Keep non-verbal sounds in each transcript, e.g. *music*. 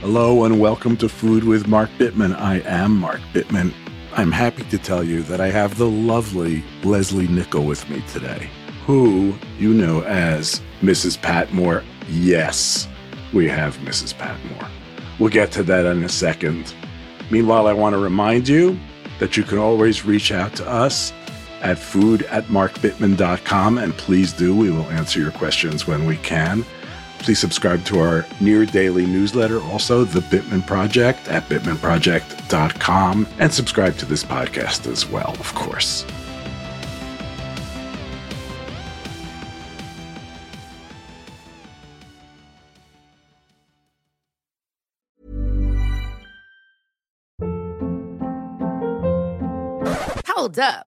Hello and welcome to Food with Mark Bittman. I am Mark Bittman. I'm happy to tell you that I have the lovely Lesley Nicol with me today, who you know as Mrs. Patmore. Yes, we have Mrs. Patmore. We'll get to that in a second. Meanwhile, I want to remind you that you can always reach out to us at food at markbittman.com, and please do. We will answer your questions when we can. Please subscribe to our near daily newsletter, also The Bittman Project at bittmanproject.com, and subscribe to this podcast as well, of course. Hold up.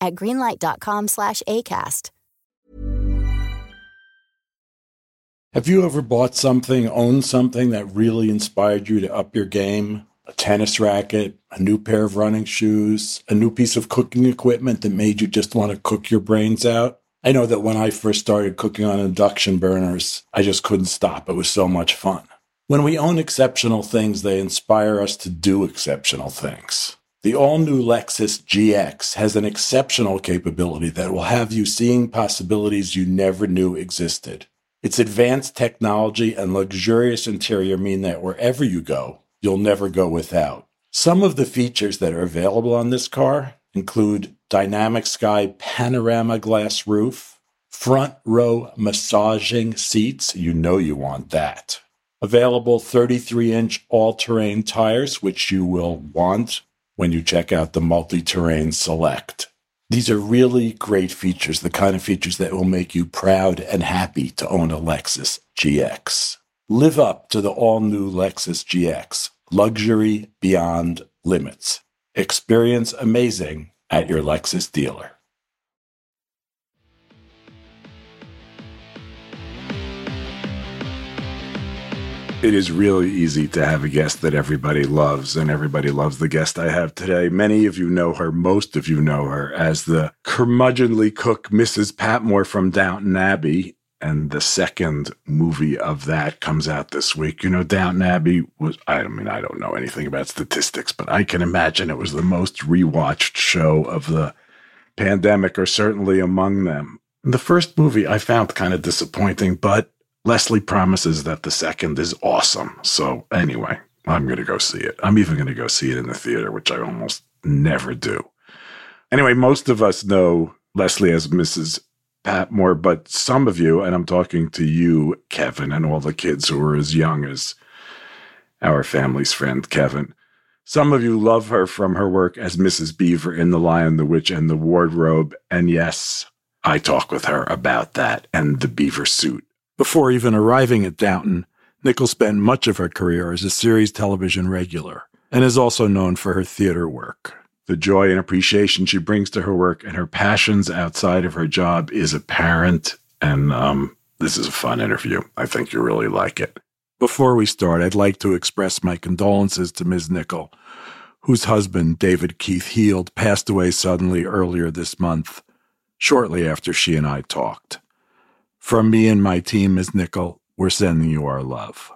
at greenlight.com slash ACAST. Have you ever bought something, owned something that really inspired you to up your game? A tennis racket, a new pair of running shoes, a new piece of cooking equipment that made you just want to cook your brains out? I know that when I first started cooking on induction burners, I just couldn't stop. It was so much fun. When we own exceptional things, they inspire us to do exceptional things. The all new Lexus GX has an exceptional capability that will have you seeing possibilities you never knew existed. Its advanced technology and luxurious interior mean that wherever you go, you'll never go without. Some of the features that are available on this car include dynamic sky panorama glass roof, front row massaging seats, you know you want that. Available 33 inch all terrain tires, which you will want when you check out the multi terrain select. These are really great features, the kind of features that will make you proud and happy to own a Lexus GX. Live up to the all new Lexus GX, luxury beyond limits. Experience amazing at your Lexus dealer. It is really easy to have a guest that everybody loves, and everybody loves the guest I have today. Many of you know her, most of you know her as the curmudgeonly cook Mrs. Patmore from Downton Abbey. And the second movie of that comes out this week. You know, Downton Abbey was, I mean, I don't know anything about statistics, but I can imagine it was the most rewatched show of the pandemic, or certainly among them. The first movie I found kind of disappointing, but Lesley promises that the second is awesome. So anyway, I'm going to go see it. I'm even going to go see it in the theater, which I almost never do. Anyway, most of us know Lesley as Mrs. Patmore, but some of you, and I'm talking to you, Kevin, and all the kids who are as young as our family's friend Kevin. Some of you love her from her work as Mrs. Beaver in The Lion, the Witch, and the Wardrobe. And yes, I talk with her about that and the beaver suit. Before even arriving at Downton, Nicol spent much of her career as a series television regular and is also known for her theater work. The joy and appreciation she brings to her work and her passions outside of her job is apparent, and um, this is a fun interview. I think you'll really like it. Before we start, I'd like to express my condolences to Ms. Nicol, whose husband, David Keith Heald, passed away suddenly earlier this month, shortly after she and I talked. From me and my team, Ms. Nicol, we're sending you our love.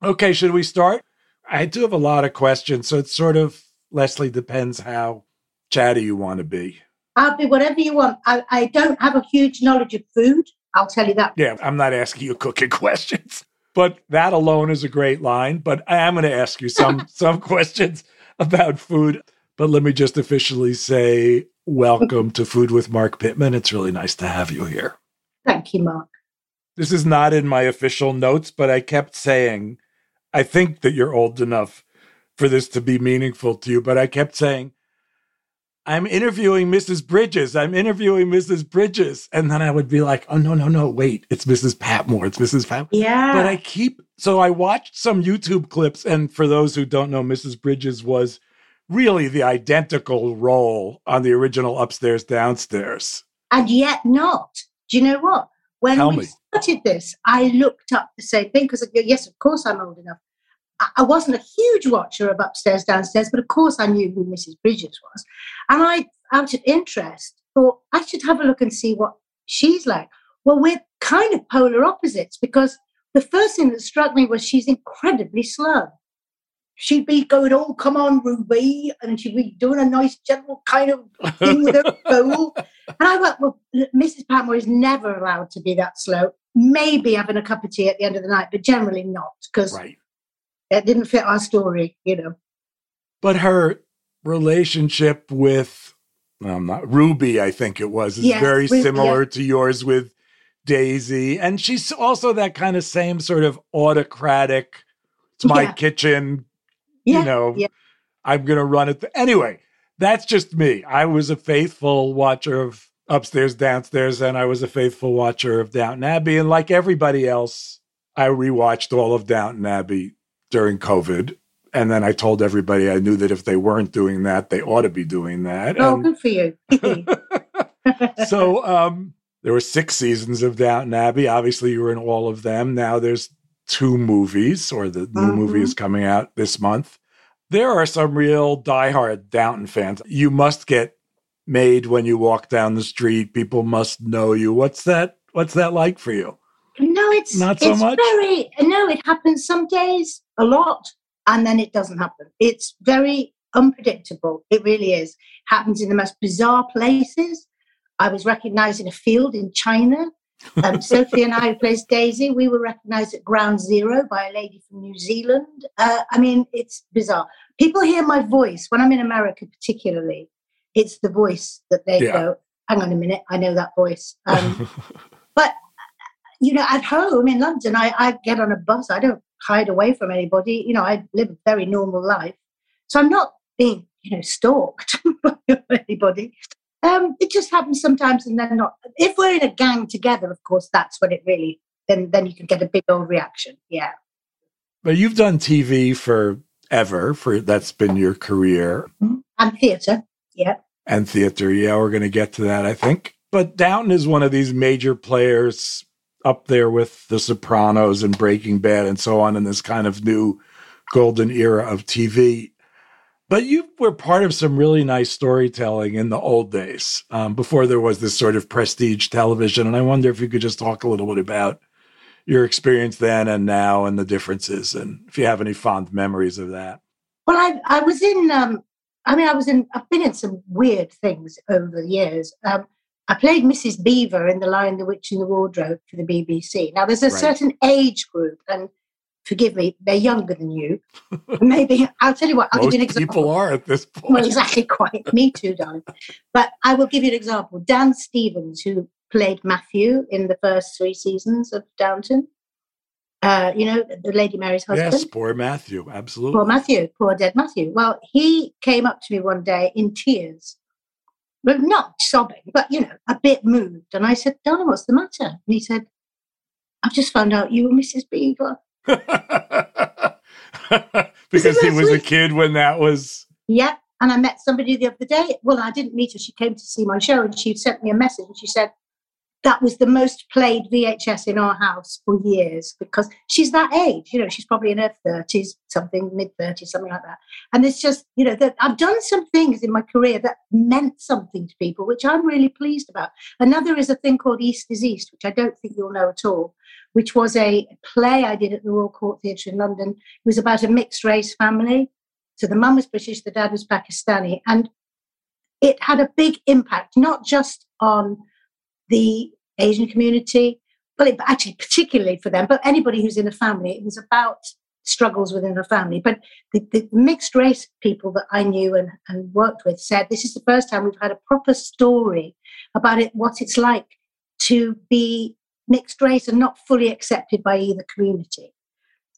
Okay, should we start? I do have a lot of questions, so it's sort of, Lesley, depends how chatty you want to be. I'll be whatever you want. I, I don't have a huge knowledge of food. I'll tell you that. Yeah, I'm not asking you cooking *laughs* questions, but that alone is a great line. But I am going to ask you some *laughs* some questions about food. But let me just officially say welcome to Food with Mark Bittman. It's really nice to have you here. Thank you, Mark. This is not in my official notes, but I kept saying, I think that you're old enough for this to be meaningful to you. But I kept saying, I'm interviewing Mrs. Bridges. I'm interviewing Mrs. Bridges. And then I would be like, oh, no, no, no, wait, it's Mrs. Patmore. It's Mrs. Patmore. Yeah. But I keep, so I watched some YouTube clips. And for those who don't know, Mrs. Bridges was really the identical role on the original Upstairs Downstairs. And yet not. Do you know what? When Tell we me. started this, I looked up the same thing because, yes, of course, I'm old enough. I- I wasn't a huge watcher of Upstairs Downstairs, but of course, I knew who Mrs. Bridges was. And I, out of interest, thought I should have a look and see what she's like. Well, we're kind of polar opposites because the first thing that struck me was she's incredibly slow. She'd be going, Oh, come on, Ruby. And she'd be doing a nice, gentle kind of thing with her *laughs* bowl. And I went, Well, Mrs. Patmore is never allowed to be that slow. Maybe having a cup of tea at the end of the night, but generally not because Right. it didn't fit our story, you know. But her relationship with, um, not Ruby, I think it was, is Yes, very Ruby, similar to yours with Daisy. And she's also that kind of same sort of autocratic, it's my Yeah. kitchen, Yeah, you know, yeah. I'm going to run it. th- anyway, that's just me. I was a faithful watcher of Upstairs, Downstairs, and I was a faithful watcher of Downton Abbey. And like everybody else, I rewatched all of Downton Abbey during COVID. And then I told everybody I knew that if they weren't doing that, they ought to be doing that. Oh, And good for you. *laughs* *laughs* so um, there were six seasons of Downton Abbey. Obviously, you were in all of them. Now there's two movies, or the new movie Mhm. is coming out this month. There are some real diehard Downton fans. You must get made when you walk down the street. People must know you. What's that? What's that like for you? No, it's Not so it's much? Very no, it happens some days a lot, and then it doesn't happen. It's very unpredictable. It really is. Happens in the most bizarre places. I was recognised in a field in China. Um, Sophie and I, who plays Daisy, we were recognised at Ground Zero by a lady from New Zealand. Uh, I mean, it's bizarre. People hear my voice when I'm in America, particularly. It's the voice that they Yeah. go, "Hang on a minute, I know that voice." Um, *laughs* but you know, at home in London, I, I get on a bus. I don't hide away from anybody. You know, I live a very normal life, so I'm not being, you know, stalked *laughs* by anybody. Um, it just happens sometimes, and then not. If we're in a gang together, of course, that's when it really. Then, then you can get a big old reaction. Yeah. but you've done TV forever. For that's been your career. And theatre. Yeah. and theater. Yeah, we're going to get to that, I think. But Downton is one of these major players up there with The Sopranos and Breaking Bad and so on in this kind of new golden era of TV. But you were part of some really nice storytelling in the old days um, before there was this sort of prestige television. And I wonder if you could just talk a little bit about your experience then and now and the differences and if you have any fond memories of that. Well, I I was in. Um, I mean, I was in. I've been in some weird things over the years. Um, I played Mrs. Beaver in The Lion, the Witch, and the Wardrobe for the BBC. Now, there's a Right. certain age group, and forgive me, they're younger than you. Maybe I'll tell you what. I'll Most give you an example. people are at this point. Well, exactly, quite. Me too, darling. But I will give you an example. Dan Stevens, who played Matthew in the first three seasons of Downton, uh, you know, the Lady Mary's husband. Yes, poor Matthew. Absolutely. Poor Matthew, poor dead Matthew. Well, he came up to me one day in tears. Well, not sobbing, but you know, a bit moved. And I said, Darling, what's the matter? And he said, I've just found out you were Mrs. Beaver. *laughs* because he was a kid when that was. Yep. And I met somebody the other day. Well, I didn't meet her. She came to see my show and she sent me a message and she said, that was the most played VHS in our house for years because she's that age. You know, she's probably in her 30s, something, mid 30s, something like that. And it's just, you know, that I've done some things in my career that meant something to people, which I'm really pleased about. Another is a thing called East is East, which I don't think you'll know at all, which was a play I did at the Royal Court Theatre in London. It was about a mixed race family. So the mum was British, the dad was Pakistani. And it had a big impact, not just on the Asian community, but actually particularly for them, but anybody who's in a family, it was about struggles within a family. But the, the mixed race people that I knew and, and worked with said this is the first time we've had a proper story about it, what it's like to be mixed race and not fully accepted by either community.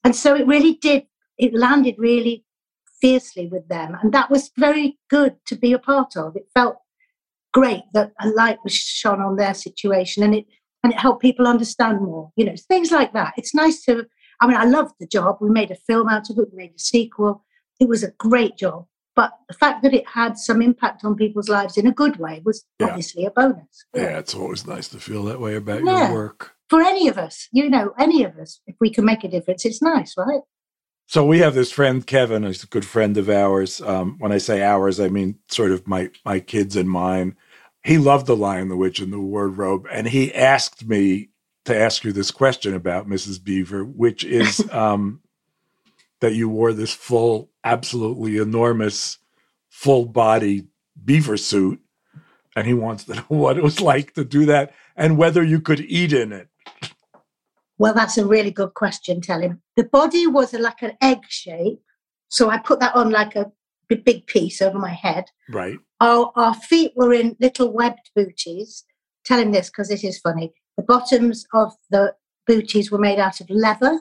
And so it really did, it landed really fiercely with them. And that was very good to be a part of. It felt great that a light was shone on their situation and it and it helped people understand more you know things like that it's nice to i mean i loved the job we made a film out of it we made a sequel it was a great job but the fact that it had some impact on people's lives in a good way was yeah. obviously a bonus yeah it's always nice to feel that way about yeah. your work for any of us you know any of us if we can make a difference it's nice right so we have this friend Kevin, who's a good friend of ours. Um, when I say ours, I mean sort of my my kids and mine he loved The Lion, the Witch, and the Wardrobe. And he asked me to ask you this question about Mrs. Beaver, which is *laughs* um, that you wore this full, absolutely enormous, full body beaver suit. And he wants to know *laughs* what it was like to do that and whether you could eat in it. Well, that's a really good question, tell him. The body was like an egg shape. So I put that on like a big piece over my head. Right. Our, our feet were in little webbed booties. Tell him this because this is funny. The bottoms of the booties were made out of leather,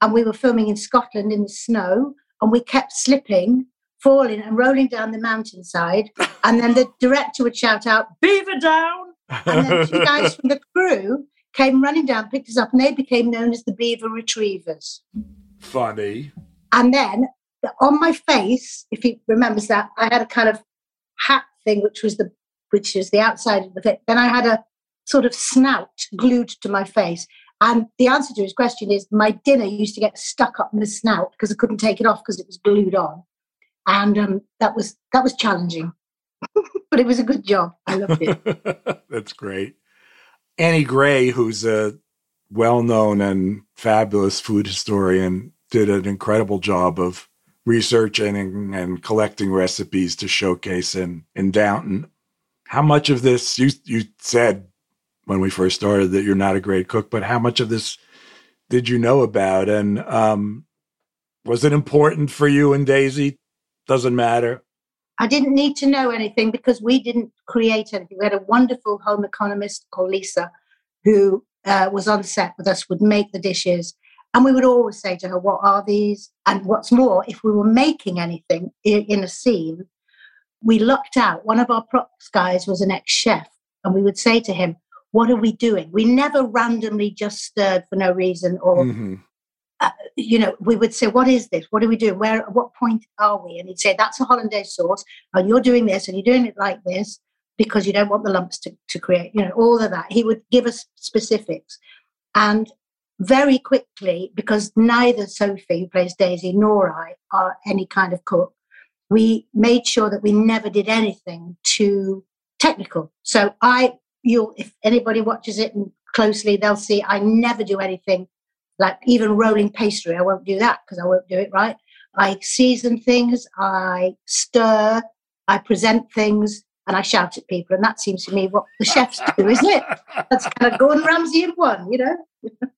and we were filming in Scotland in the snow, and we kept slipping, falling, and rolling down the mountainside. *laughs* And then the director would shout out, "Beaver down!" And then two guys from the crew came running down, picked us up, and they became known as the Beaver Retrievers. Funny. And then on my face, if he remembers that, I had a kind of hat thing, which was the which is the outside of the face. Then I had a sort of snout glued to my face. And the answer to his question is my dinner used to get stuck up in the snout because I couldn't take it off because it was glued on. And um, that was that was challenging. *laughs* but it was a good job. I loved it. *laughs* That's great. Annie Gray, who's a well known and fabulous food historian, did an incredible job of researching and, and collecting recipes to showcase in, in Downton. How much of this you you said when we first started that you're not a great cook, but how much of this did you know about? And um, was it important for you and Daisy? Doesn't matter. I didn't need to know anything because we didn't create anything. We had a wonderful home economist called Lisa who uh, was on set with us, would make the dishes. And we would always say to her, What are these? And what's more, if we were making anything in a scene, we lucked out. One of our props guys was an ex chef, and we would say to him, What are we doing? We never randomly just stirred for no reason or. Mm-hmm. Uh, you know, we would say, "What is this? What are we doing? Where? At what point are we?" And he'd say, "That's a hollandaise sauce, and you're doing this, and you're doing it like this because you don't want the lumps to, to create." You know, all of that. He would give us specifics, and very quickly, because neither Sophie, who plays Daisy, nor I are any kind of cook, we made sure that we never did anything too technical. So I, you'll, if anybody watches it closely, they'll see I never do anything like even rolling pastry. I won't do that because I won't do it right. I season things, I stir, I present things, and I shout at people. And that seems to me what the chefs do, isn't it? That's kind of Gordon Ramsay in one, you know? *laughs*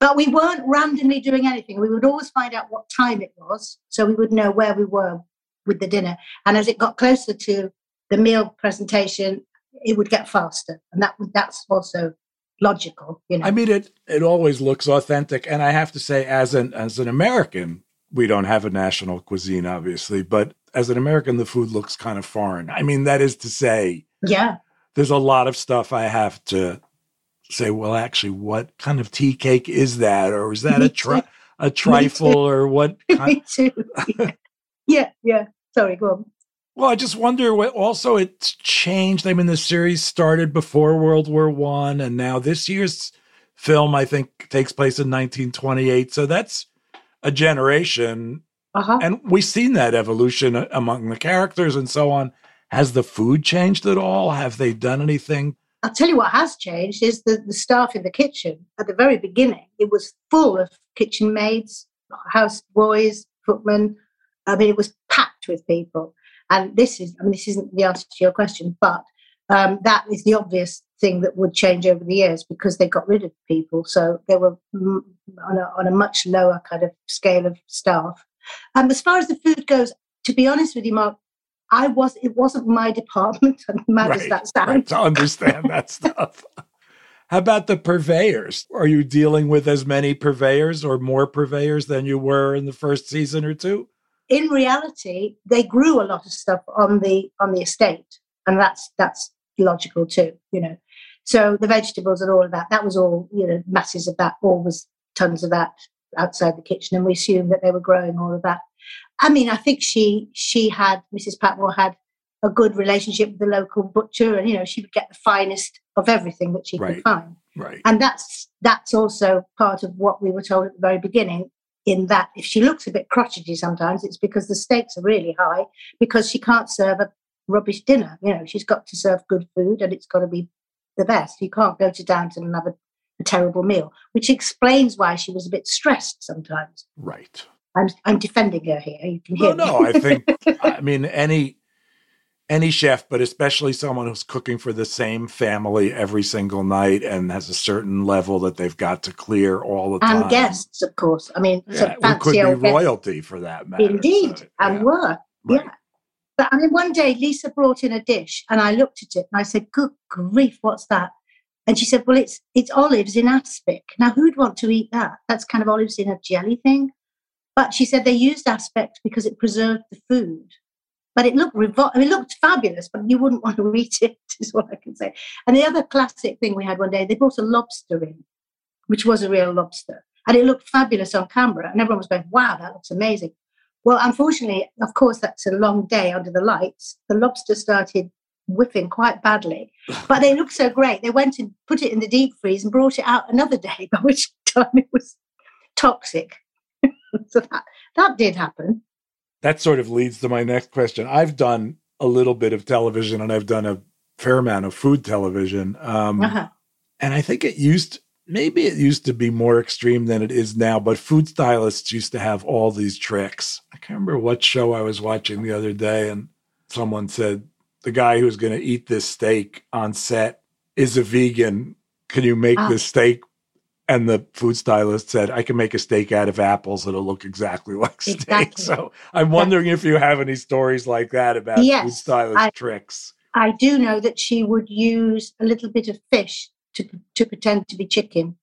But we weren't randomly doing anything. We would always find out what time it was so we would know where we were with the dinner. And as it got closer to the meal presentation, it would get faster. And that that's also logical, you know. I mean it it always looks authentic. And I have to say, as an as an American, we don't have a national cuisine, obviously, but as an American, the food looks kind of foreign. I mean, that is to say, yeah, there's a lot of stuff I have to say, well, actually, what kind of tea cake is that, or is that a tri- a trifle, or what? *laughs* Kind- Me too. *laughs* yeah, yeah. Sorry, go on. Well, I just wonder what also it's changed. I mean, the series started before World War One, and now this year's film, I think, takes place in 1928. So that's a generation. Uh-huh. And we've seen that evolution among the characters and so on. Has the food changed at all? Have they done anything? I'll tell you what has changed is the, the staff in the kitchen. At the very beginning, it was full of kitchen maids, house boys, footmen. I mean, it was packed with people. And this is, I mean, this isn't the answer to your question, but um, that is the obvious thing that would change over the years because they got rid of people. So they were on a, on a much lower kind of scale of staff. Um, as far as the food goes, to be honest with you, Mark, I was it wasn't my department. *laughs* Mad right, as that sounds, right, to understand that *laughs* stuff. How about the purveyors? Are you dealing with as many purveyors or more purveyors than you were in the first season or two? In reality, they grew a lot of stuff on the on the estate, and that's that's logical too, you know. So the vegetables and all of that, that was all, you know, masses of that, all was tons of that outside the kitchen, and we assumed that they were growing all of that. I mean, I think she she had Mrs. Patmore had a good relationship with the local butcher, and you know, she would get the finest of everything that she right. could find. Right. And that's that's also part of what we were told at the very beginning in that if she looks a bit crotchety sometimes, it's because the stakes are really high because she can't serve a rubbish dinner. You know, she's got to serve good food and it's got to be the best. You can't go to Downton and have a, a terrible meal, which explains why she was a bit stressed sometimes. Right. I'm, I'm defending her here. You can hear. No, no. I think. *laughs* I mean, any any chef, but especially someone who's cooking for the same family every single night and has a certain level that they've got to clear all the time. And guests, of course. I mean, yeah, could be royalty for that matter. Indeed, so, and yeah. were. Right. Yeah. But I mean, one day Lisa brought in a dish and I looked at it and I said, Good grief, what's that? And she said, Well, it's it's olives in aspic. Now, who'd want to eat that? That's kind of olives in a jelly thing. But she said they used aspic because it preserved the food but it looked mean, it looked fabulous, but you wouldn't want to eat it, is what I can say. And the other classic thing we had one day, they brought a lobster in, which was a real lobster, and it looked fabulous on camera, and everyone was going, "Wow, that looks amazing." Well, unfortunately, of course, that's a long day under the lights. The lobster started whipping quite badly, *laughs* but they looked so great. They went and put it in the deep freeze and brought it out another day, *laughs* by which time it was toxic. *laughs* so that that did happen that sort of leads to my next question. I've done a little bit of television and I've done a fair amount of food television. Um, uh-huh. And I think it used, maybe it used to be more extreme than it is now, but food stylists used to have all these tricks. I can't remember what show I was watching the other day, and someone said, the guy who's going to eat this steak on set is a vegan. Can you make this steak and the food stylist said, I can make a steak out of apples. It'll look exactly *laughs* like steak. Exactly. So I'm wondering if you have any stories like that about yes, food stylist I, tricks. I do know that she would use a little bit of fish to, to pretend to be chicken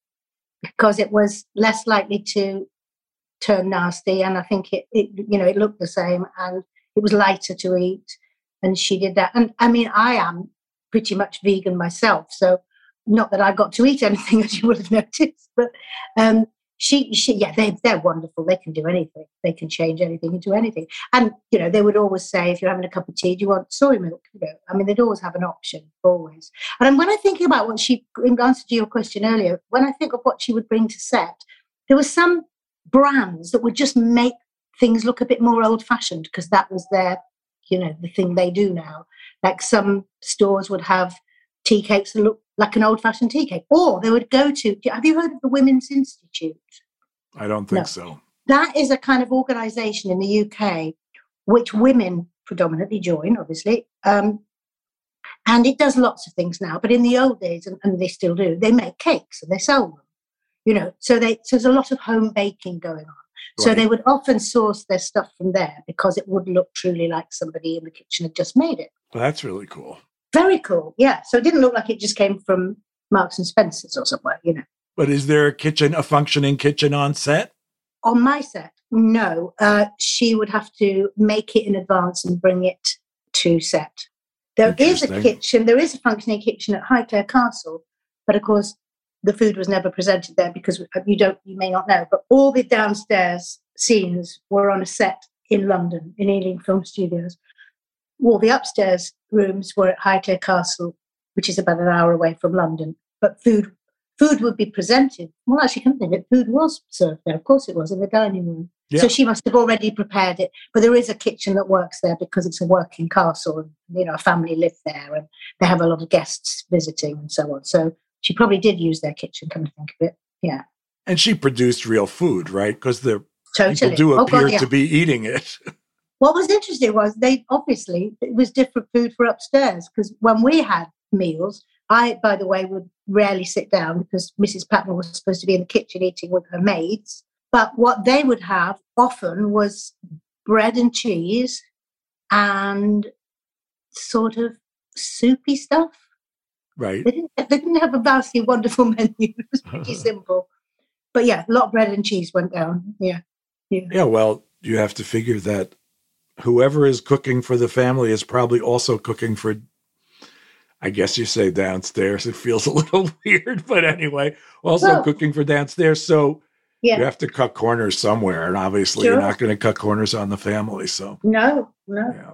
because it was less likely to turn nasty. And I think it, it, you know, it looked the same and it was lighter to eat. And she did that. And I mean, I am pretty much vegan myself. So not that I got to eat anything, *laughs* as you would have noticed, but um, she, she, yeah, they, they're wonderful. They can do anything. They can change anything into anything. And you know, they would always say, if you're having a cup of tea, do you want soy milk? You know, I mean, they'd always have an option, always. And when I think about what she, in answer to your question earlier, when I think of what she would bring to set, there were some brands that would just make things look a bit more old-fashioned because that was their, you know, the thing they do now. Like some stores would have tea cakes that look like an old fashioned tea cake. Or they would go to, have you heard of the Women's Institute? I don't think no. so. That is a kind of organization in the UK which women predominantly join, obviously. Um, and it does lots of things now, but in the old days, and, and, they still do, they make cakes and they sell them. You know, so, they, so there's a lot of home baking going on. So they would often source their stuff from there because it would look truly like somebody in the kitchen had just made it. Well, that's really cool. Very cool. Yeah. So it didn't look like it just came from Marks and Spencer's or somewhere, you know. But is there a kitchen, a functioning kitchen on set? On my set, no. Uh, she would have to make it in advance and bring it to set. There is a kitchen, there is a functioning kitchen at Highclere Castle, but of course the food was never presented there because you don't, you may not know, but all the downstairs scenes were on a set in London, in Ealing Film Studios. Well, the upstairs rooms were at Highclere Castle, which is about an hour away from London. But food food would be presented. Well, actually, come think it, food was served there. Of course, it was in the dining room. Yeah. So she must have already prepared it. But there is a kitchen that works there because it's a working castle, and you know, a family live there, and they have a lot of guests visiting and so on. So she probably did use their kitchen. Come to think of it, yeah, And she produced real food, right? Because the totally. people do Oh, appear God, yeah. to be eating it. *laughs* What was interesting was they obviously it was different food for upstairs because when we had meals, I, by the way, would rarely sit down because Mrs. Patton was supposed to be in the kitchen eating with her maids. But what they would have often was bread and cheese and sort of soupy stuff. Right. They didn't, they didn't have a vastly wonderful *laughs* menu. It was pretty *laughs* simple. But yeah, a lot of bread and cheese went down. Yeah. Yeah. Yeah, well, you have to figure that whoever is cooking for the family is probably also cooking for I guess you say downstairs. It feels a *laughs* little weird, but anyway, also Well- cooking for downstairs. So Yeah. you have to cut corners somewhere, and obviously you're not going to cut corners on the family. So No, no. yeah,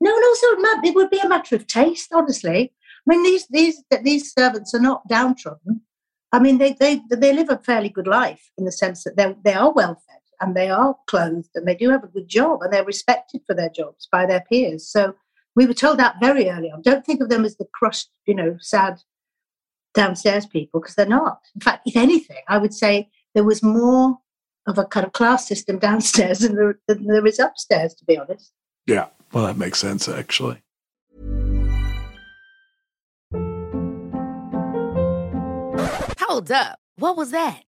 No, and also it ma- it would be a matter of taste, honestly. I mean, these these these servants are not downtrodden. I mean, they they they live a fairly good life in the sense that they they are well fed and they are clothed and they do have a good job and they're respected for their jobs by their peers. So we were told that very early on. Don't think of them as the crushed, you know, sad downstairs people because they're not. In fact, if anything, I would say there was more of a kind of class system *laughs* downstairs than there, than there is upstairs. To be honest. yeah. Well, that makes sense actually. Hold up. What was that?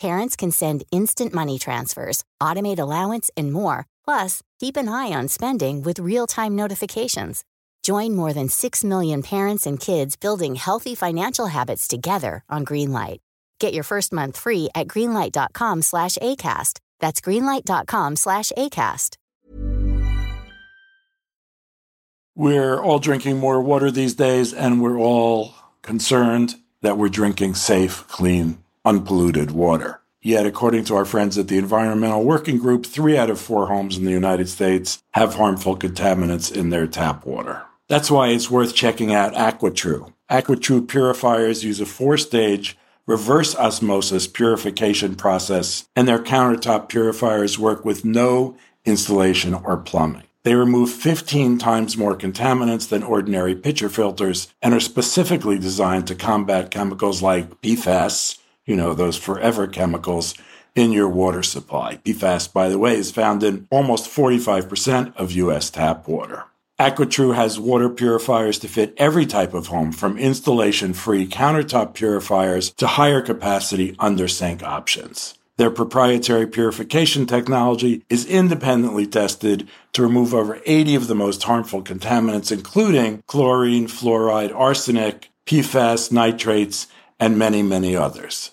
Parents can send instant money transfers, automate allowance, and more. Plus, keep an eye on spending with real time notifications. Join more than 6 million parents and kids building healthy financial habits together on Greenlight. Get your first month free at greenlight.com slash ACAST. That's greenlight.com slash ACAST. We're all drinking more water these days, and we're all concerned that we're drinking safe, clean, unpolluted water. Yet, according to our friends at the Environmental Working Group, three out of four homes in the United States have harmful contaminants in their tap water. That's why it's worth checking out AquaTru. AquaTru purifiers use a four stage reverse osmosis purification process, and their countertop purifiers work with no installation or plumbing. They remove 15 times more contaminants than ordinary pitcher filters and are specifically designed to combat chemicals like PFAS, you know, those forever chemicals in your water supply. PFAS, by the way, is found in almost 45% of U.S. tap water. AquaTru has water purifiers to fit every type of home, from installation free countertop purifiers to higher capacity under sink options. Their proprietary purification technology is independently tested to remove over 80 of the most harmful contaminants, including chlorine, fluoride, arsenic, PFAS, nitrates, and many, many others.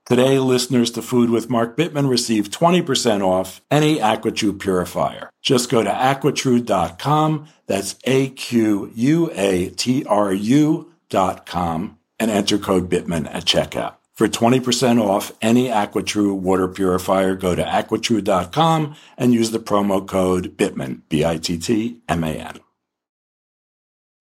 Today, listeners to Food with Mark Bittman receive 20% off any AquaTru purifier. Just go to aquatru.com, that's A Q U A T R U.com, and enter code Bittman at checkout. For 20% off any AquaTru water purifier, go to aquatru.com and use the promo code BITTMAN, B-I-T-T-M-A-N.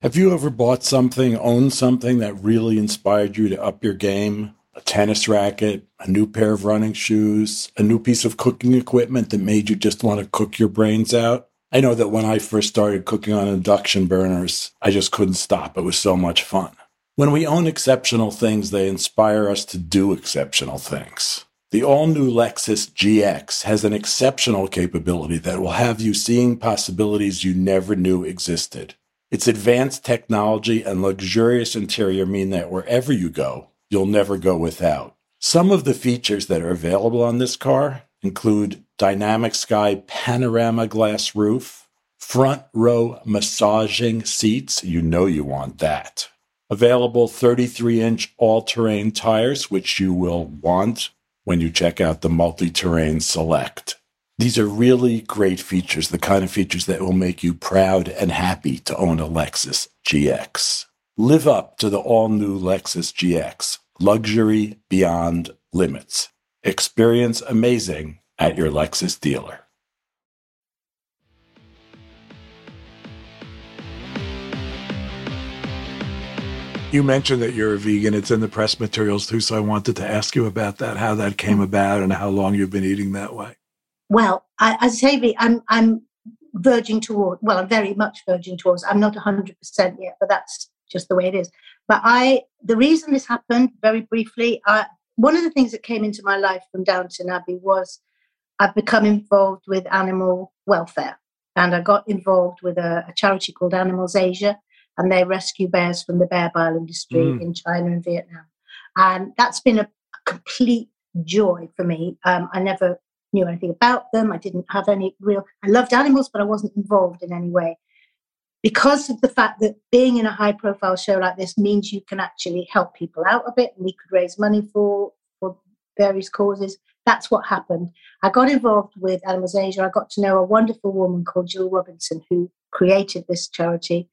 Have you ever bought something, owned something that really inspired you to up your game? A tennis racket, a new pair of running shoes, a new piece of cooking equipment that made you just want to cook your brains out? I know that when I first started cooking on induction burners, I just couldn't stop. It was so much fun. When we own exceptional things, they inspire us to do exceptional things. The all new Lexus GX has an exceptional capability that will have you seeing possibilities you never knew existed. Its advanced technology and luxurious interior mean that wherever you go, you'll never go without. Some of the features that are available on this car include dynamic sky panorama glass roof, front row massaging seats. You know you want that Available 33 inch all terrain tires, which you will want when you check out the multi terrain select. These are really great features, the kind of features that will make you proud and happy to own a Lexus GX. Live up to the all new Lexus GX, luxury beyond limits. Experience amazing at your Lexus dealer. You mentioned that you're a vegan. It's in the press materials too. So I wanted to ask you about that, how that came about and how long you've been eating that way. Well, I, I say I'm, I'm verging toward, well, I'm very much verging towards, I'm not 100% yet, but that's just the way it is. But I, the reason this happened very briefly, I, one of the things that came into my life from Downton Abbey was I've become involved with animal welfare. And I got involved with a, a charity called Animals Asia, and they rescue bears from the bear bile industry mm. in China and Vietnam. And that's been a, complete joy for me. Um, I never knew anything about them. I didn't have any real, I loved animals, but I wasn't involved in any way. Because of the fact that being in a high profile show like this means you can actually help people out a bit and we could raise money for, for various causes. That's what happened. I got involved with Animals Asia. I got to know a wonderful woman called Jill Robinson who created this charity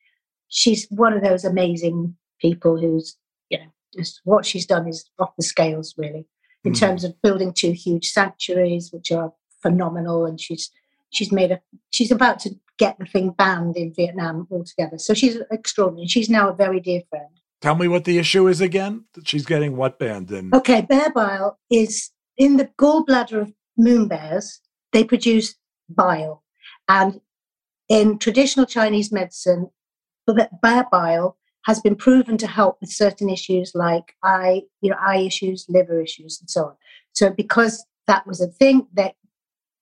she's one of those amazing people who's, you know, just what she's done is off the scales, really, in mm. terms of building two huge sanctuaries, which are phenomenal. And she's she's made a she's about to get the thing banned in Vietnam altogether. So she's extraordinary. She's now a very dear friend. Tell me what the issue is again. That she's getting what banned in? Okay, bear bile is in the gallbladder of moon bears. They produce bile, and in traditional Chinese medicine, bear bile has been proven to help with certain issues like eye, you know, eye issues, liver issues, and so on. So because that was a thing, that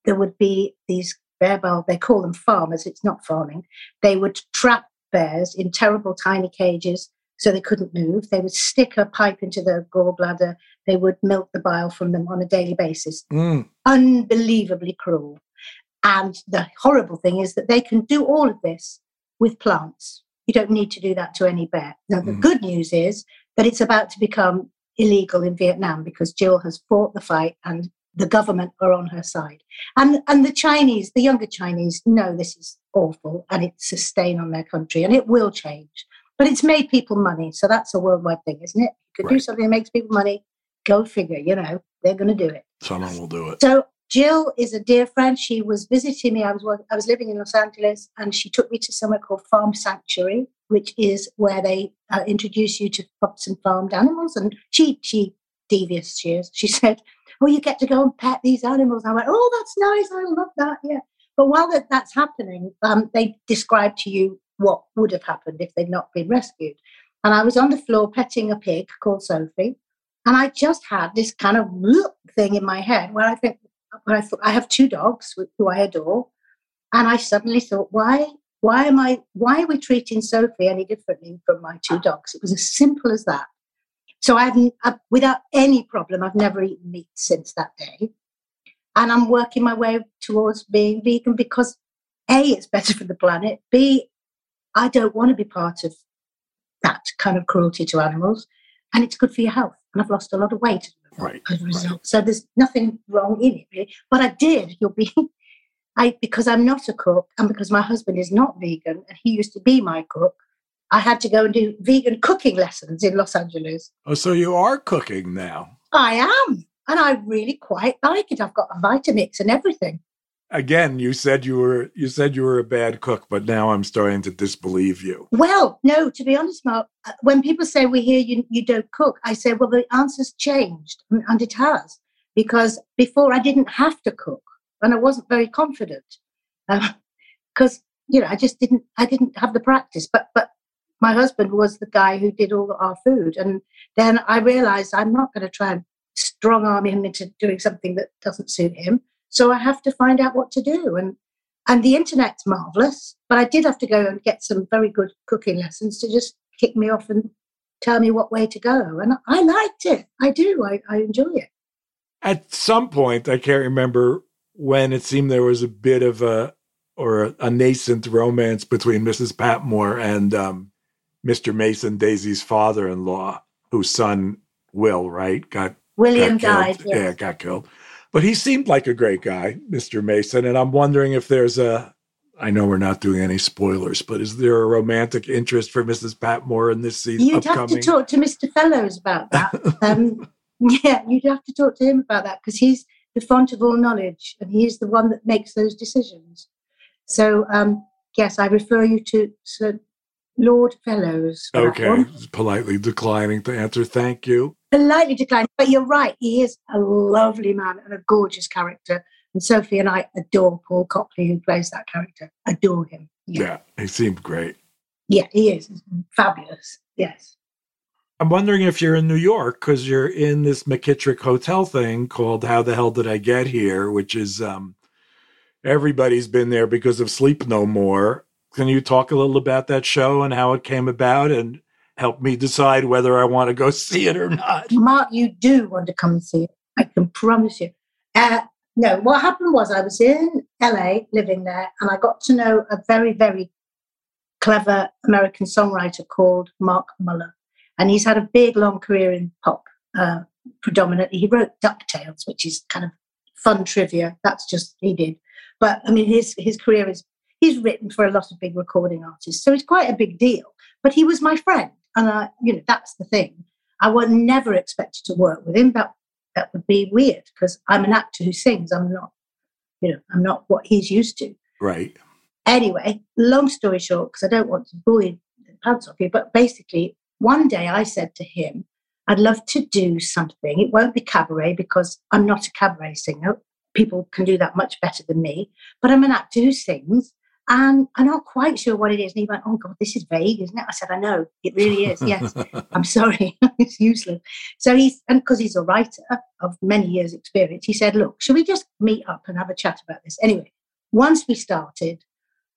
there would be these bear bile, they call them farmers, it's not farming. They would trap bears in terrible tiny cages so they couldn't move. They would stick a pipe into their gallbladder. They would milk the bile from them on a daily basis. Mm. Unbelievably cruel. And the horrible thing is that they can do all of this with plants. You don't need to do that to any bear. Now, the mm. good news is that it's about to become illegal in Vietnam because Jill has fought the fight and the government are on her side. And, and the Chinese, the younger Chinese, know this is awful and it's a stain on their country and it will change. But it's made people money. So that's a worldwide thing, isn't it? You could right. do something that makes people money. Go figure, you know, they're going to do it. Someone will do it. So Jill is a dear friend. She was visiting me. I was I was living in Los Angeles, and she took me to somewhere called Farm Sanctuary, which is where they uh, introduce you to crops and farmed animals. And she she devious she is. She said, "Oh, you get to go and pet these animals." I went, "Oh, that's nice. I love that." Yeah. But while that, that's happening, um, they describe to you what would have happened if they'd not been rescued. And I was on the floor petting a pig called Sophie, And I just had this kind of thing in my head where I think, when I thought, I have two dogs who I adore. And I suddenly thought, why, why am I, why are we treating Sophie any differently from my two dogs? It was as simple as that. So I've, I've uh, without any problem, I've never eaten meat since that day. And I'm working my way towards being vegan because A, it's better for the planet. B, I don't want to be part of that kind of cruelty to animals. And it's good for your health. And I've lost a lot of weight right, as a result. right. So there's nothing wrong in it, really. But I did, you'll be, *laughs* I, because I'm not a cook and because my husband is not vegan and he used to be my cook, I had to go and do vegan cooking lessons in Los Angeles. Oh, so you are cooking now. I am. And I really quite like it. I've got a Vitamix and everything. Again, you said you were you said you were a bad cook, but now I'm starting to disbelieve you. Well, no, to be honest, Mark, uh, when people say we hear you, you don't cook, I say, well, the answer's changed, and it has, because before I didn't have to cook, and I wasn't very confident, because you know I just didn't I didn't have the practice. But but my husband was the guy who did all our food, and then I realised I'm not going to try and strong arm him into doing something that doesn't suit him. So I have to find out what to do. And and the internet's marvelous, but I did have to go and get some very good cooking lessons to just kick me off and tell me what way to go. And I liked it. I do. I, I enjoy it. At some point, I can't remember when it seemed there was a bit of a or a, a nascent romance between Mrs. Patmore and um, Mr. Mason, Daisy's father-in-law, whose son Will, right, got William got died. Yes. Yeah, got killed. But he seemed like a great guy, Mr. Mason. And I'm wondering if there's a, I know we're not doing any spoilers, but is there a romantic interest for Mrs. Patmore in this season? You'd have to talk to Mr. Fellowes about that. Um, *laughs* yeah, you'd have to talk to him about that because he's the font of all knowledge and he's the one that makes those decisions. So, um, yes, I refer you to Sir Lord Fellowes. Okay, politely declining to answer. Thank you. Politely declined. But you're right, he is a lovely man and a gorgeous character. And Sophie and I adore Paul Copley, who plays that character. Adore him. Yeah, he seemed great. Yeah, he is. Fabulous. Yes. I'm wondering if you're in New York because you're in this McKittrick Hotel thing called How the Hell Did I Get Here, which is um, everybody's been there because of Sleep No More. Can you talk a little about that show and how it came about and help me decide whether I want to go *laughs* see it or not? Mark, you do want to come and see it. I can promise you. Uh, no, what happened was I was in LA living there and I got to know a very, very clever American songwriter called Mark Mueller. And he's had a big, long career in pop uh, predominantly. He wrote DuckTales, which is kind of fun trivia. That's just he did. But I mean, his, his career is, he's written for a lot of big recording artists. So it's quite a big deal. But he was my friend. And I, you know, that's the thing. I would never expected to work with him. That that would be weird because I'm an actor who sings. I'm not, you know, I'm not what he's used to. Right. Anyway, long story short, because I don't want to bore you the pants off you, but basically, one day I said to him, I'd love to do something. It won't be cabaret because I'm not a cabaret singer. People can do that much better than me, but I'm an actor who sings. And I'm not quite sure what it is. And he went, Oh God, this is vague, isn't it? I said, I know, it really is. Yes. *laughs* I'm sorry, *laughs* it's useless. So he's, and because he's a writer of many years' experience, he said, Look, should we just meet up and have a chat about this? Anyway, once we started,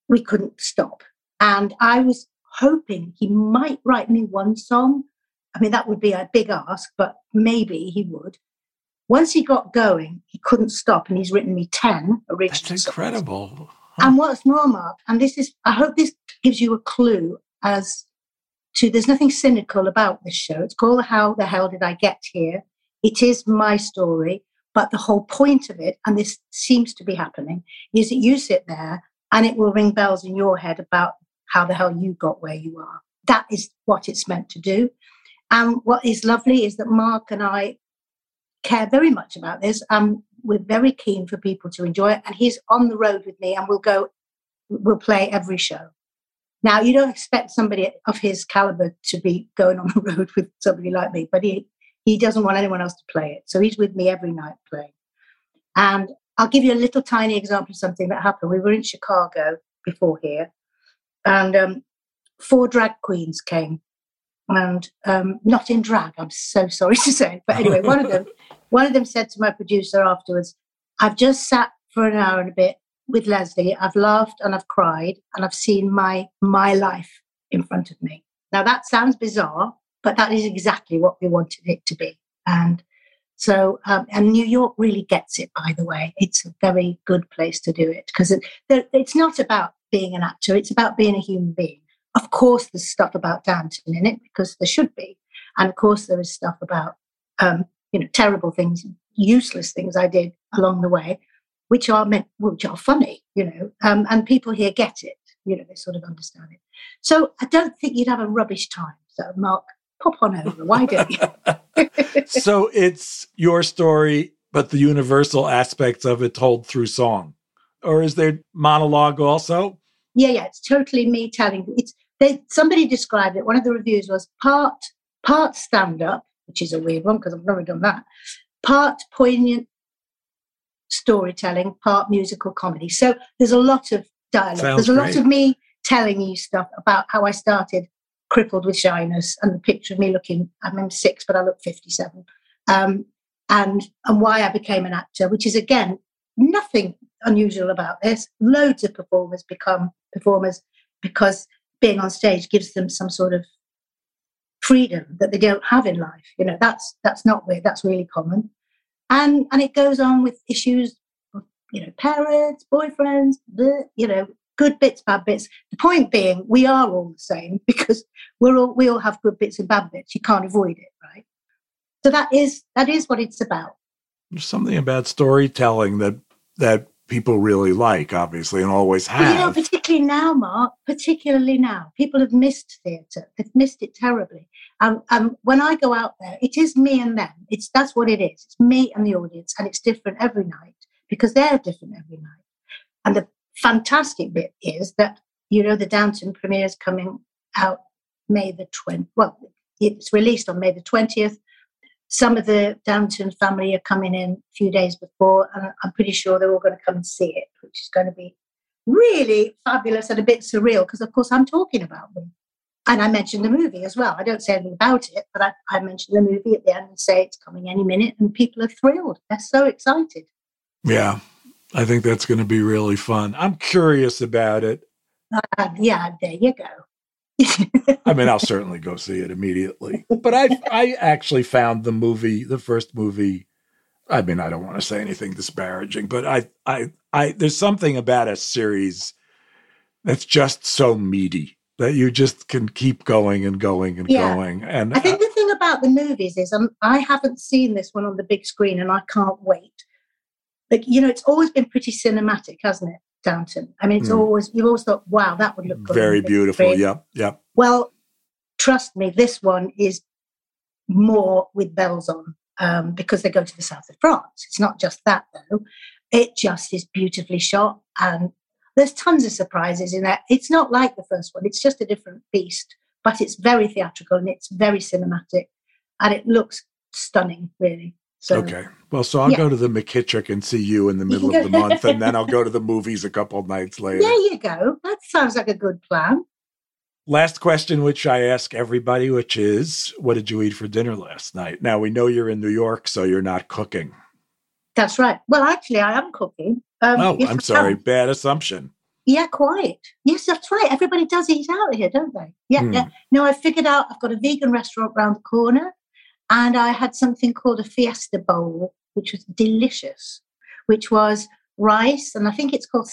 we couldn't stop. And I was hoping he might write me one song. I mean, that would be a big ask, but maybe he would. Once he got going, he couldn't stop, and he's written me 10 original songs. That's songs. And what's more, Mark, and this is, I hope this gives you a clue as to there's nothing cynical about this show. It's called How the Hell Did I Get Here? It is my story, but the whole point of it, and this seems to be happening, is that you sit there and it will ring bells in your head about how the hell you got where you are. That is what it's meant to do. And what is lovely is that Mark and I care very much about this. Um, we're very keen for people to enjoy it. And he's on the road with me and we'll go, we'll play every show. Now, you don't expect somebody of his caliber to be going on the *laughs* road with somebody like me, but he, he doesn't want anyone else to play it. So he's with me every night playing. And I'll give you a little tiny example of something that happened. We were in Chicago before here, and um, four drag queens came and um, not in drag. I'm so sorry *laughs* to say, but anyway, one of them, *laughs* one of them said to my producer afterwards, "I've just sat for an hour and a bit with Lesley. I've laughed and I've cried, and I've seen my my life in front of me." Now that sounds bizarre, but that is exactly what we wanted it to be, and. So, um, and New York really gets it, by the way. It's a very good place to do it because it, it's not about being an actor, it's about being a human being. Of course, there's stuff about Downton in it because there should be. And of course, there is stuff about, um, you know, terrible things, useless things I did along the way, which are meant, which are funny, you know, um, and people here get it, you know, they sort of understand it. So I don't think you'd have a rubbish time. So, Mark, pop on over. Why don't you? *laughs* so it's your story, but the universal aspects of it told through song. Or is there monologue also? Yeah, yeah, it's totally me telling. It's they, somebody described it. One of the reviews was part part stand up, which is a weird one because I've never done that. Part poignant storytelling, part musical comedy. So there's a lot of dialogue. Sounds there's a great. lot of me telling you stuff about how I started crippled with shyness and the picture of me looking, I'm six, but I look 57. Um, and and why I became an actor, which is again nothing unusual about this. Loads of performers become performers because being on stage gives them some sort of freedom that they don't have in life. You know, that's that's not weird. That's really common. And and it goes on with issues of, you know, parents, boyfriends, the, you know, good bits, bad bits. The point being we are all the same *laughs* because we're all we all have good bits and bad bits. You can't avoid it, right? So that is that is what it's about. There's something about storytelling that that people really like, obviously, and always But, you know, have. Now, Mark, particularly now, people have missed theatre. They've missed it terribly. Um, um, when I go out there, it is me and them. It's that's what it is. It's me and the audience, and it's different every night because they're different every night. And the fantastic bit is that you know the Downton premiere is coming out May the 20th. Well, it's released on May the 20th. Some of the Downton family are coming in a few days before, and I'm pretty sure they're all going to come and see it, which is going to be really fabulous and a bit surreal because, of course, I'm talking about them. And I mentioned the movie as well. I don't say anything about it, but I, I mention the movie at the end and say it's coming any minute, and people are thrilled. They're so excited. Yeah, I think that's going to be really fun. I'm curious about it. Uh, yeah, there you go. *laughs* I mean, I'll certainly go see it immediately. But I, I actually found the movie, the first movie. I mean, I don't want to say anything disparaging, but I, I, I. There's something about a series that's just so meaty that you just can keep going and going and Yeah. going. And I think the thing about the movies is um, I haven't seen this one on the big screen and I can't wait. Like, you know, it's always been pretty cinematic, hasn't it, Downton? I mean, it's Mm. always, you've always thought, wow, that would look very beautiful. screen. Yeah. yep. Well, trust me, this one is more with bells on um, because they go to the south of France. It's not just that, though. It just is beautifully shot and there's tons of surprises in that. It's not like the first one, it's just a different beast, but it's very theatrical and it's very cinematic and it looks stunning, really. So, Okay. Well, so I'll Yeah. go to the McKittrick and see you in the middle of the month, and then I'll go to the *laughs* movies a couple nights later. There you go. That sounds like a good plan. Last question, which I ask everybody, which is, what did you eat for dinner last night? Now we know you're in New York, so you're not cooking. That's right. Well, actually, I am cooking. Um, oh, yes, I'm sorry, bad assumption. Yeah, quite. Yes, that's right. Everybody does eat out here, don't they? Yeah, Hmm. yeah. No, I figured out I've got a vegan restaurant round the corner, and I had something called a fiesta bowl, which was delicious, which was rice, and I think it's called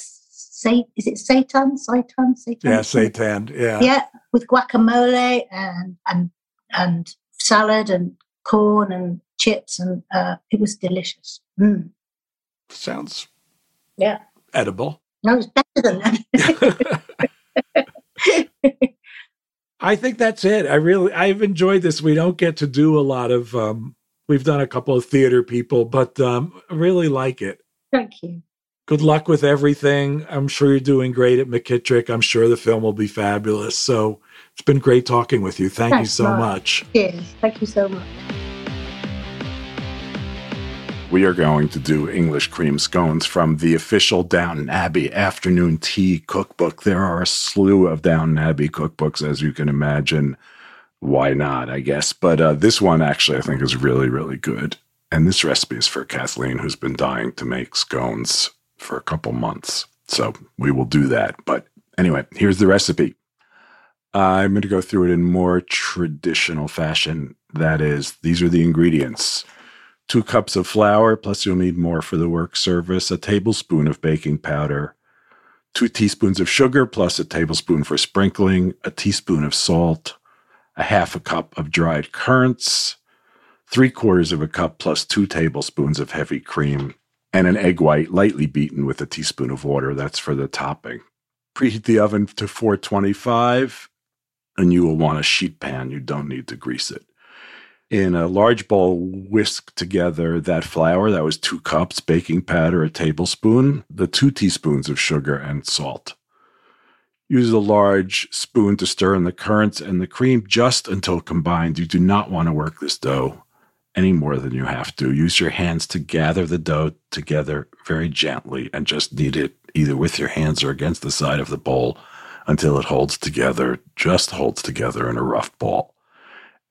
say is it seitan, seitan, seitan? Yeah, seitan. Yeah. Yeah, with guacamole and and and salad and corn and chips, and uh, it was delicious. Mm. Sounds Yeah, edible. no, it was better than that. *laughs* I think that's it. I really, I've enjoyed this. We don't get to do a lot of, um, we've done a couple of theater people, but um, I really like it. Thank you. Good luck with everything. I'm sure you're doing great at McKittrick. I'm sure the film will be fabulous. So it's been great talking with you. Thank you so Mark. much. Yes, Thank you so much. We are going to do English cream scones from the official Downton Abbey afternoon tea cookbook. There are a slew of Downton Abbey cookbooks, as you can imagine. why not, I guess. But uh, this one actually, I think, is really, really good. And this recipe is for Kathleen, who's been dying to make scones for a couple months. So we will do that. But anyway, here's the recipe. I'm going to go through it in more traditional fashion. That is, these are the ingredients two cups of flour, plus you'll need more for the work service, a tablespoon of baking powder, two teaspoons of sugar, plus a tablespoon for sprinkling, a teaspoon of salt, a half a cup of dried currants, three quarters of a cup plus two tablespoons of heavy cream, and an egg white lightly beaten with a teaspoon of water. That's for the topping. Preheat the oven to 425, and you will want a sheet pan. You don't need to grease it. In a large bowl, whisk together that flour. That was two cups, baking powder, a tablespoon, the two teaspoons of sugar, and salt. Use a large spoon to stir in the currants and the cream just until combined. You do not want to work this dough any more than you have to. Use your hands to gather the dough together very gently and just knead it either with your hands or against the side of the bowl until it holds together, just holds together in a rough ball.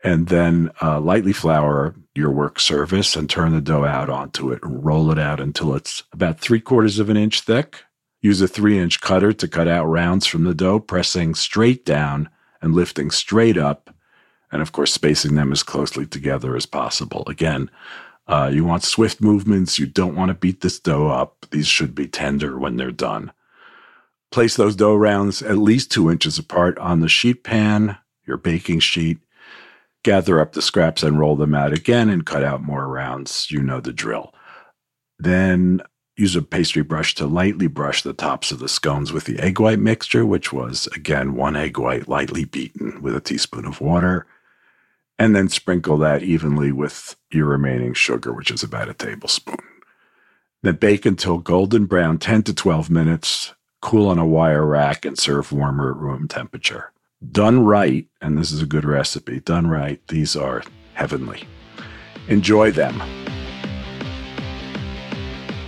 And then uh, lightly flour your work surface and turn the dough out onto it and roll it out until it's about three quarters of an inch thick Use a three inch cutter to cut out rounds from the dough, pressing straight down and lifting straight up. And of course, spacing them as closely together as possible. Again, uh, you want swift movements. You don't want to beat this dough up. These should be tender when they're done. Place those dough rounds at least two inches apart on the sheet pan, your baking sheet. Gather up the scraps and roll them out again and cut out more rounds. You know the drill. Then use a pastry brush to lightly brush the tops of the scones with the egg white mixture, which was again one egg white lightly beaten with a teaspoon of water. And then sprinkle that evenly with your remaining sugar, which is about a tablespoon. Then bake until golden brown 10 to 12 minutes, cool on a wire rack, and serve warmer at room temperature. Done right, and this is a good recipe, done right, these are heavenly. Enjoy them.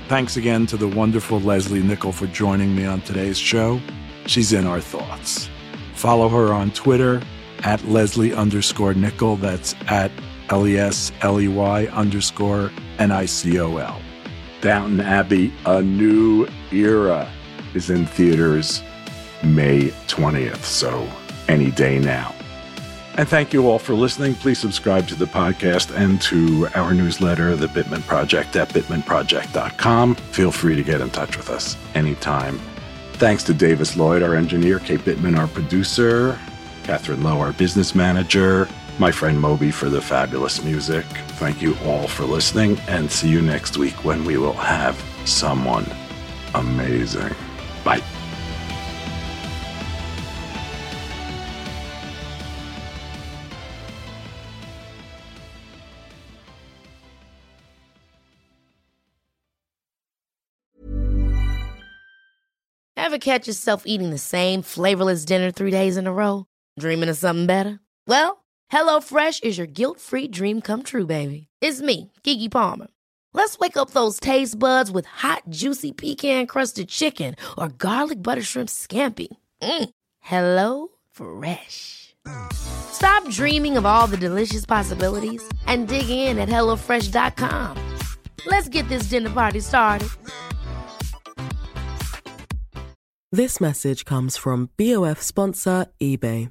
Thanks again to the wonderful Lesley Nicol for joining me on today's show. She's in our thoughts. Follow her on Twitter at Lesley underscore Nicol. That's at L E S L E Y underscore N I C O L. Downton Abbey, A New Era is in theaters May 20th, so any day now. And thank you all for listening. Please subscribe to the podcast and to our newsletter, The Bittman Project, at bittmanproject.com. Feel free to get in touch with us anytime. Thanks to Davis Lloyd, our engineer, Kate Bittman, our producer, Catherine Lowe, our business manager, my friend Moby for the fabulous music. Thank you all for listening, and see you next week when we will have someone amazing. Bye. Ever catch yourself eating the same flavorless dinner three days in a row? Dreaming of something better? Well, HelloFresh is your guilt free dream come true, baby. It's me, Keke Palmer. Let's wake up those taste buds with hot, juicy pecan crusted chicken or garlic butter shrimp scampi. Mm. Hello Fresh. Stop dreaming of all the delicious possibilities and dig in at HelloFresh.com. Let's get this dinner party started. This message comes from BOF sponsor eBay.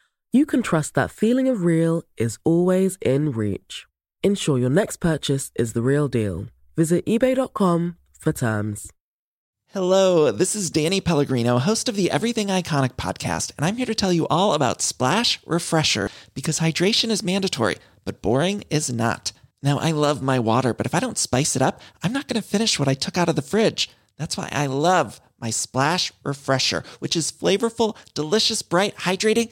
you can trust that feeling of real is always in reach. Ensure your next purchase is the real deal. Visit eBay.com for terms. Hello, this is Danny Pellegrino, host of the Everything Iconic podcast, and I'm here to tell you all about Splash Refresher because hydration is mandatory, but boring is not. Now, I love my water, but if I don't spice it up, I'm not going to finish what I took out of the fridge. That's why I love my Splash Refresher, which is flavorful, delicious, bright, hydrating,